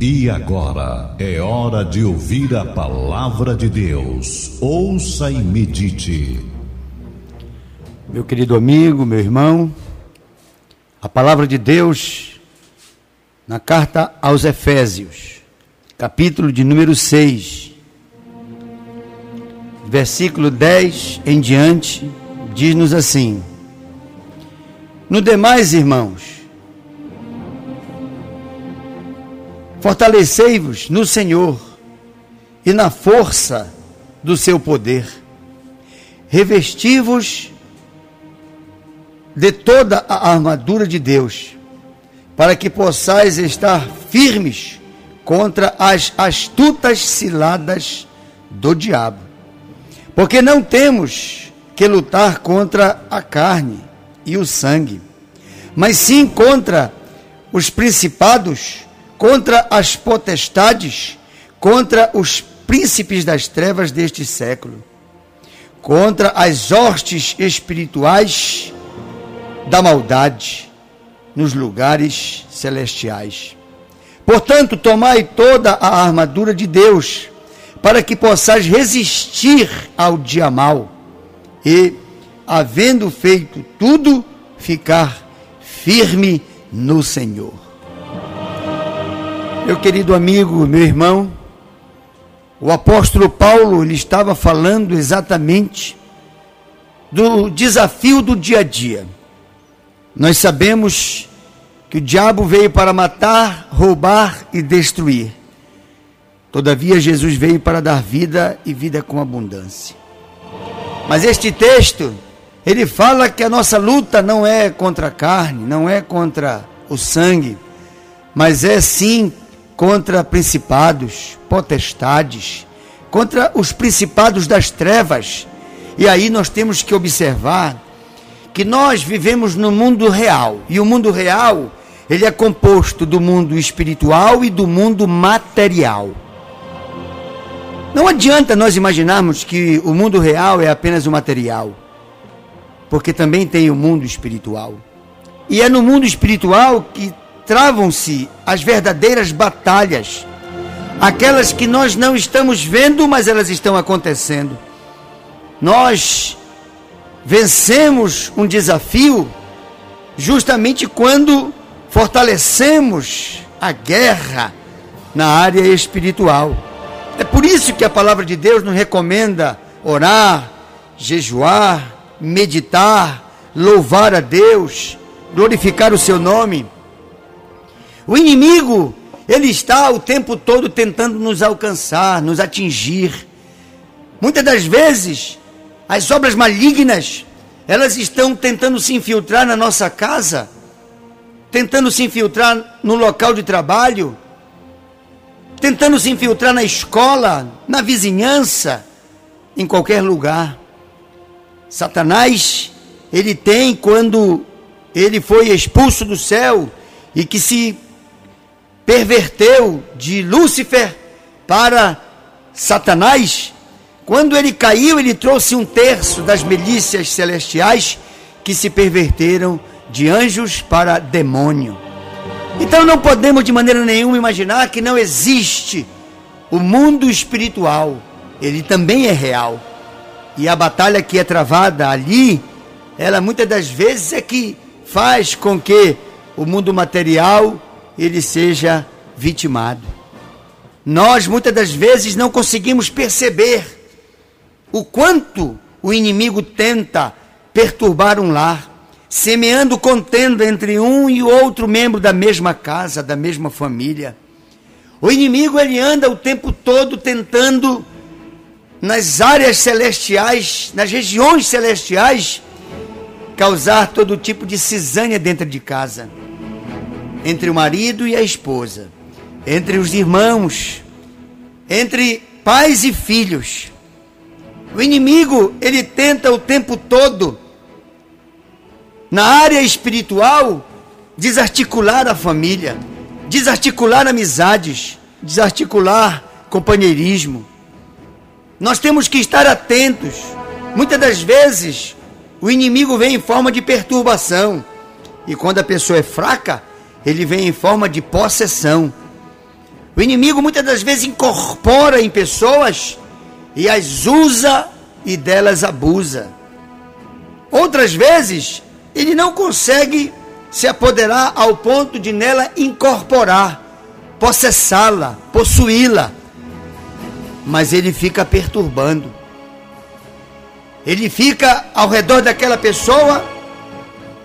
E agora é hora de ouvir a palavra de Deus. Ouça e medite. Meu querido amigo, meu irmão, a palavra de Deus na carta aos Efésios, capítulo de número 6, versículo 10 em diante, diz-nos assim: No demais, irmãos, Fortalecei-vos no Senhor e na força do seu poder. Revesti-vos de toda a armadura de Deus, para que possais estar firmes contra as astutas ciladas do diabo. Porque não temos que lutar contra a carne e o sangue, mas sim contra os principados contra as potestades, contra os príncipes das trevas deste século, contra as hostes espirituais da maldade nos lugares celestiais. Portanto, tomai toda a armadura de Deus, para que possais resistir ao dia mal e, havendo feito tudo, ficar firme no Senhor. Meu querido amigo, meu irmão, o apóstolo Paulo ele estava falando exatamente do desafio do dia a dia. Nós sabemos que o diabo veio para matar, roubar e destruir. Todavia, Jesus veio para dar vida e vida com abundância. Mas este texto, ele fala que a nossa luta não é contra a carne, não é contra o sangue, mas é sim contra principados, potestades, contra os principados das trevas. E aí nós temos que observar que nós vivemos no mundo real, e o mundo real, ele é composto do mundo espiritual e do mundo material. Não adianta nós imaginarmos que o mundo real é apenas o material, porque também tem o mundo espiritual. E é no mundo espiritual que travam-se as verdadeiras batalhas, aquelas que nós não estamos vendo, mas elas estão acontecendo. Nós vencemos um desafio justamente quando fortalecemos a guerra na área espiritual. É por isso que a palavra de Deus nos recomenda orar, jejuar, meditar, louvar a Deus, glorificar o seu nome. O inimigo, ele está o tempo todo tentando nos alcançar, nos atingir. Muitas das vezes, as obras malignas, elas estão tentando se infiltrar na nossa casa, tentando se infiltrar no local de trabalho, tentando se infiltrar na escola, na vizinhança, em qualquer lugar. Satanás, ele tem quando ele foi expulso do céu e que se perverteu de Lúcifer para Satanás, quando ele caiu, ele trouxe um terço das milícias celestiais que se perverteram de anjos para demônio. Então não podemos de maneira nenhuma imaginar que não existe o mundo espiritual. Ele também é real. E a batalha que é travada ali, ela muitas das vezes é que faz com que o mundo material ele seja vitimado. Nós muitas das vezes não conseguimos perceber o quanto o inimigo tenta perturbar um lar, semeando contenda entre um e outro membro da mesma casa, da mesma família. O inimigo ele anda o tempo todo tentando nas áreas celestiais, nas regiões celestiais, causar todo tipo de cisânia dentro de casa entre o marido e a esposa, entre os irmãos, entre pais e filhos. O inimigo, ele tenta o tempo todo, na área espiritual, desarticular a família, desarticular amizades, desarticular companheirismo. Nós temos que estar atentos. Muitas das vezes, o inimigo vem em forma de perturbação. E quando a pessoa é fraca, ele vem em forma de possessão. O inimigo muitas das vezes incorpora em pessoas e as usa e delas abusa. Outras vezes, ele não consegue se apoderar ao ponto de nela incorporar, possessá-la, possuí-la. Mas ele fica perturbando. Ele fica ao redor daquela pessoa,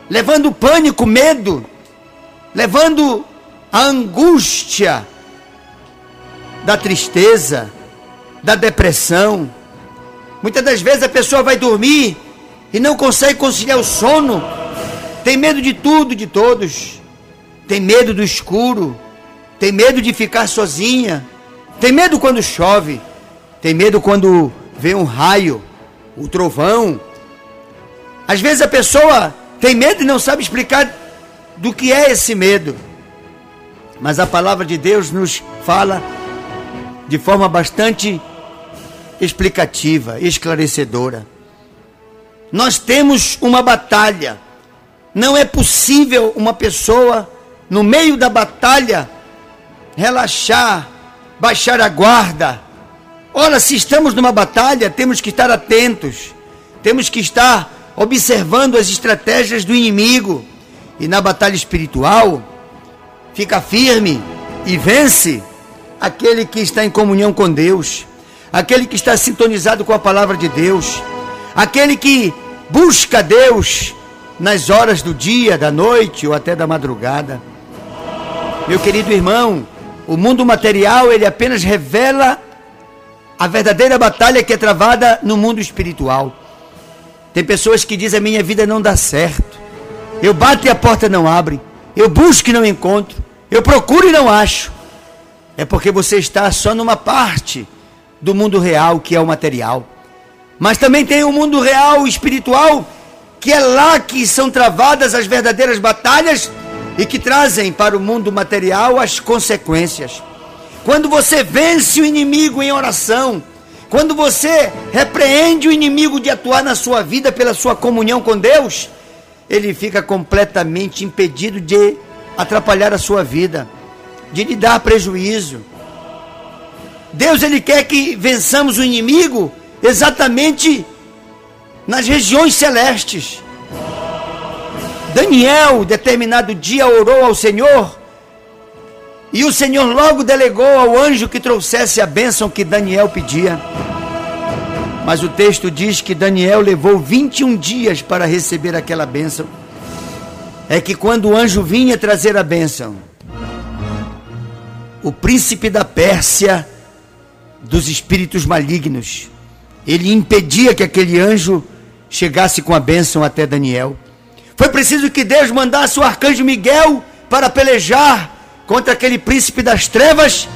levando pânico, medo, levando a angústia da tristeza, da depressão. Muitas das vezes a pessoa vai dormir e não consegue conciliar o sono, tem medo de tudo, de todos, tem medo do escuro, tem medo de ficar sozinha, tem medo quando chove, tem medo quando vê um raio, o um trovão. Às vezes a pessoa tem medo e não sabe explicar do que é esse medo. Mas a palavra de Deus nos fala de forma bastante explicativa, esclarecedora. Nós temos uma batalha. Não é possível uma pessoa, no meio da batalha, relaxar, baixar a guarda. Ora, se estamos numa batalha, temos que estar atentos, temos que estar observando as estratégias do inimigo. E na batalha espiritual, fica firme e vence aquele que está em comunhão com Deus, aquele que está sintonizado com a palavra de Deus, aquele que busca Deus nas horas do dia, da noite ou até da madrugada. Meu querido irmão, o mundo material ele apenas revela a verdadeira batalha que é travada no mundo espiritual. Tem pessoas que dizem a minha vida não dá certo. Eu bato e a porta não abre. Eu busco e não encontro. Eu procuro e não acho. É porque você está só numa parte do mundo real que é o material. Mas também tem o mundo real espiritual, que é lá que são travadas as verdadeiras batalhas e que trazem para o mundo material as consequências. Quando você vence o inimigo em oração, quando você repreende o inimigo de atuar na sua vida pela sua comunhão com Deus, ele fica completamente impedido de atrapalhar a sua vida, de lhe dar prejuízo. Deus ele quer que vençamos o inimigo exatamente nas regiões celestes. Daniel, determinado dia, orou ao Senhor, e o Senhor logo delegou ao anjo que trouxesse a bênção que Daniel pedia. Mas o texto diz que Daniel levou 21 dias para receber aquela bênção. É que quando o anjo vinha trazer a bênção, o príncipe da Pérsia, dos espíritos malignos, ele impedia que aquele anjo chegasse com a bênção até Daniel. Foi preciso que Deus mandasse o arcanjo Miguel para pelejar contra aquele príncipe das trevas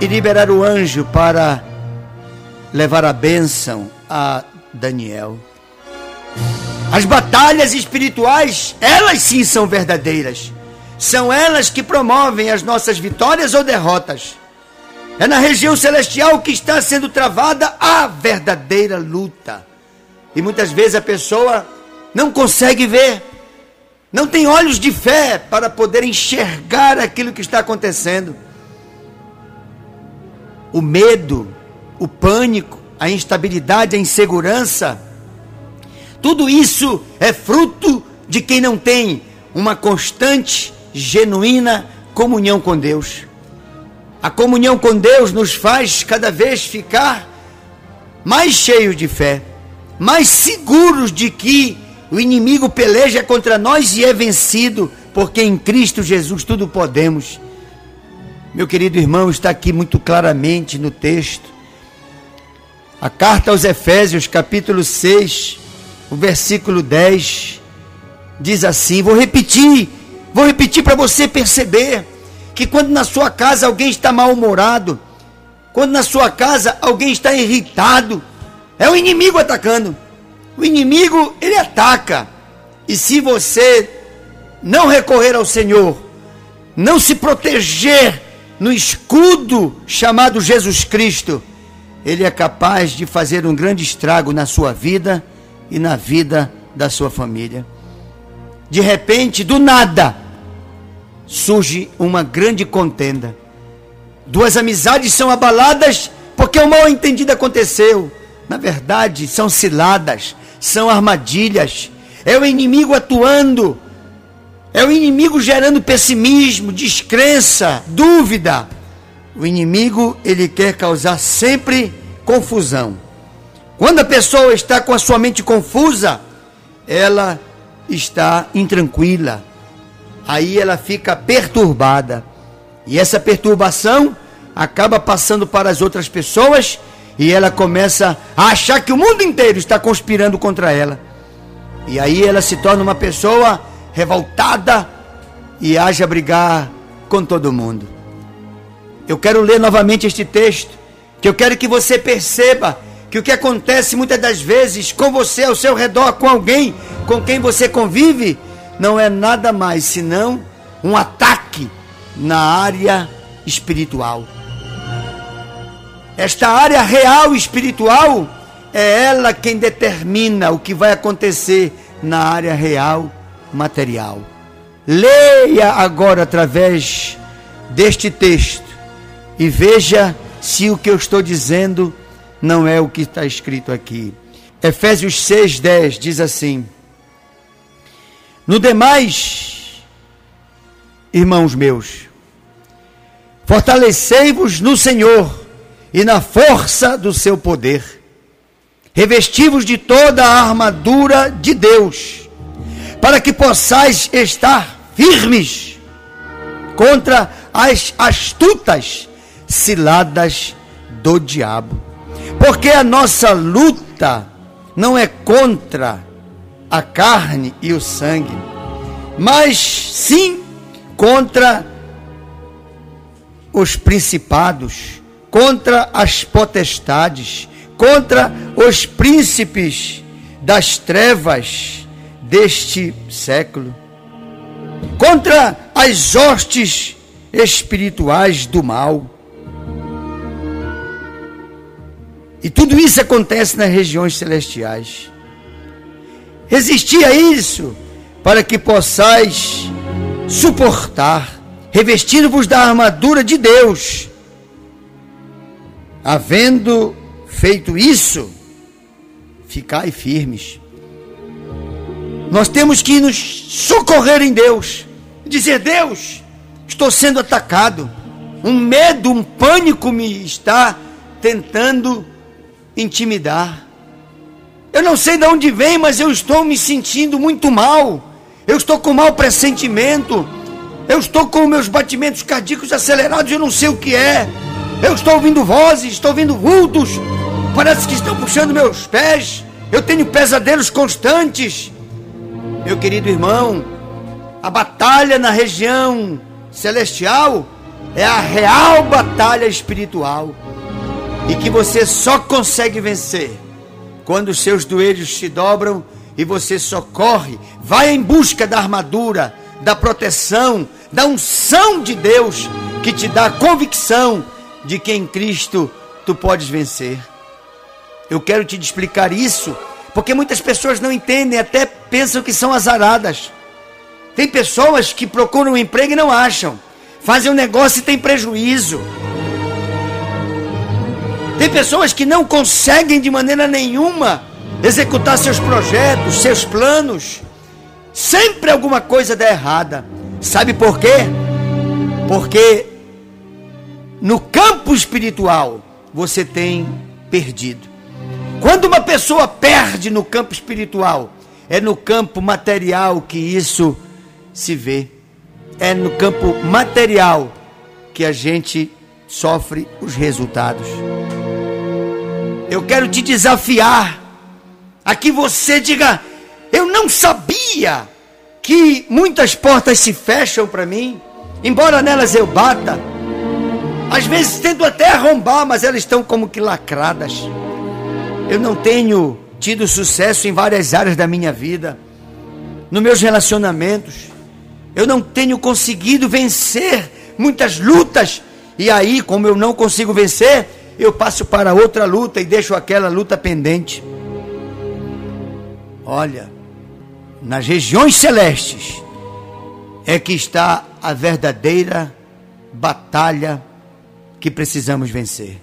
e liberar o anjo para levar a bênção a Daniel. As batalhas espirituais, elas sim são verdadeiras. São elas que promovem as nossas vitórias ou derrotas. É na região celestial que está sendo travada a verdadeira luta. E muitas vezes a pessoa não consegue ver, não tem olhos de fé para poder enxergar aquilo que está acontecendo. O medo, o pânico, a instabilidade, a insegurança, tudo isso é fruto de quem não tem uma constante, genuína comunhão com Deus. A comunhão com Deus nos faz cada vez ficar mais cheios de fé, mais seguros de que o inimigo peleja contra nós e é vencido, porque em Cristo Jesus tudo podemos. Meu querido irmão, está aqui muito claramente no texto. A carta aos Efésios, capítulo 6, o versículo 10, diz assim: Vou repetir, vou repetir para você perceber que quando na sua casa alguém está mal-humorado, quando na sua casa alguém está irritado, é o inimigo atacando. O inimigo, ele ataca. E se você não recorrer ao Senhor, não se proteger no escudo chamado Jesus Cristo, ele é capaz de fazer um grande estrago na sua vida e na vida da sua família. De repente, do nada, surge uma grande contenda. Duas amizades são abaladas porque o mal entendido aconteceu. Na verdade, são ciladas, são armadilhas. É o inimigo atuando. É o inimigo gerando pessimismo, descrença, dúvida. O inimigo, ele quer causar sempre confusão. Quando a pessoa está com a sua mente confusa, ela está intranquila. Aí ela fica perturbada. E essa perturbação acaba passando para as outras pessoas e ela começa a achar que o mundo inteiro está conspirando contra ela. E aí ela se torna uma pessoa revoltada e age a brigar com todo mundo. Eu quero ler novamente este texto, que eu quero que você perceba que o que acontece muitas das vezes com você ao seu redor, com alguém com quem você convive, não é nada mais senão um ataque na área espiritual. Esta área real espiritual é ela quem determina o que vai acontecer na área real material. Leia agora através deste texto e veja se o que eu estou dizendo não é o que está escrito aqui. Efésios 6,10 diz assim: No demais, irmãos meus, fortalecei-vos no Senhor e na força do seu poder, revestivos de toda a armadura de Deus, para que possais estar firmes contra as astutas ciladas do diabo. Porque a nossa luta não é contra a carne e o sangue, mas sim contra os principados, contra as potestades, contra os príncipes das trevas deste século, contra as hostes espirituais do mal. E tudo isso acontece nas regiões celestiais. Existia isso para que possais suportar, revestindo-vos da armadura de Deus. Havendo feito isso, ficai firmes. Nós temos que nos socorrer em Deus, dizer: Deus, estou sendo atacado, um medo, um pânico me está tentando intimidar. Eu não sei de onde vem, mas eu estou me sentindo muito mal. Eu estou com mau pressentimento. Eu estou com meus batimentos cardíacos acelerados, eu não sei o que é. Eu estou ouvindo vozes, estou ouvindo vultos. Parece que estão puxando meus pés. Eu tenho pesadelos constantes. Meu querido irmão, a batalha na região celestial é a real batalha espiritual e que você só consegue vencer quando os seus joelhos se dobram e você socorre, vai em busca da armadura, da proteção, da unção de Deus que te dá a convicção de que em Cristo tu podes vencer. Eu quero te explicar isso, porque muitas pessoas não entendem, até pensam que são azaradas. Tem pessoas que procuram um emprego e não acham, fazem um negócio e tem prejuízo. Tem pessoas que não conseguem de maneira nenhuma executar seus projetos, seus planos. Sempre alguma coisa dá errada. Sabe por quê? Porque no campo espiritual você tem perdido. Quando uma pessoa perde no campo espiritual, é no campo material que isso se vê. É no campo material que a gente sofre os resultados. Eu quero te desafiar a que você diga: Eu não sabia que muitas portas se fecham para mim, embora nelas eu bata. Às vezes tento até arrombar, mas elas estão como que lacradas. Eu não tenho tido sucesso em várias áreas da minha vida, nos meus relacionamentos. Eu não tenho conseguido vencer muitas lutas. E aí, como eu não consigo vencer, eu passo para outra luta e deixo aquela luta pendente. Olha, nas regiões celestes é que está a verdadeira batalha que precisamos vencer.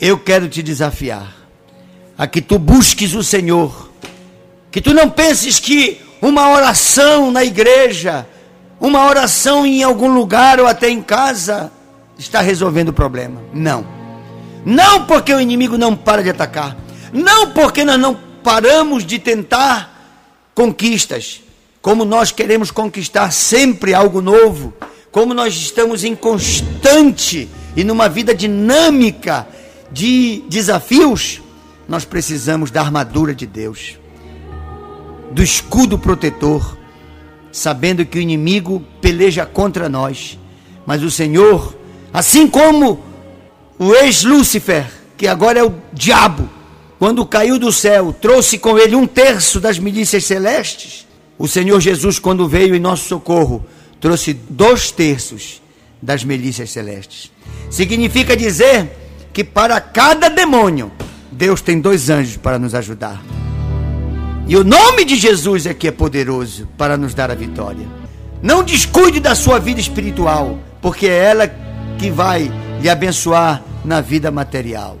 Eu quero te desafiar a que tu busques o Senhor, que tu não penses que uma oração na igreja, uma oração em algum lugar ou até em casa está resolvendo o problema. Não. Não porque o inimigo não para de atacar. Não porque nós não paramos de tentar conquistas. Como nós queremos conquistar sempre algo novo. Como nós estamos em constante e numa vida dinâmica de desafios, nós precisamos da armadura de Deus, do escudo protetor, sabendo que o inimigo peleja contra nós, mas o Senhor, assim como o ex-Lúcifer, que agora é o diabo, quando caiu do céu, trouxe com ele um terço das milícias celestes, o Senhor Jesus, quando veio em nosso socorro, trouxe dois terços das milícias celestes. Significa dizer que para cada demônio, Deus tem dois anjos para nos ajudar. E o nome de Jesus é que é poderoso para nos dar a vitória. Não descuide da sua vida espiritual, porque é ela que vai lhe abençoar na vida material.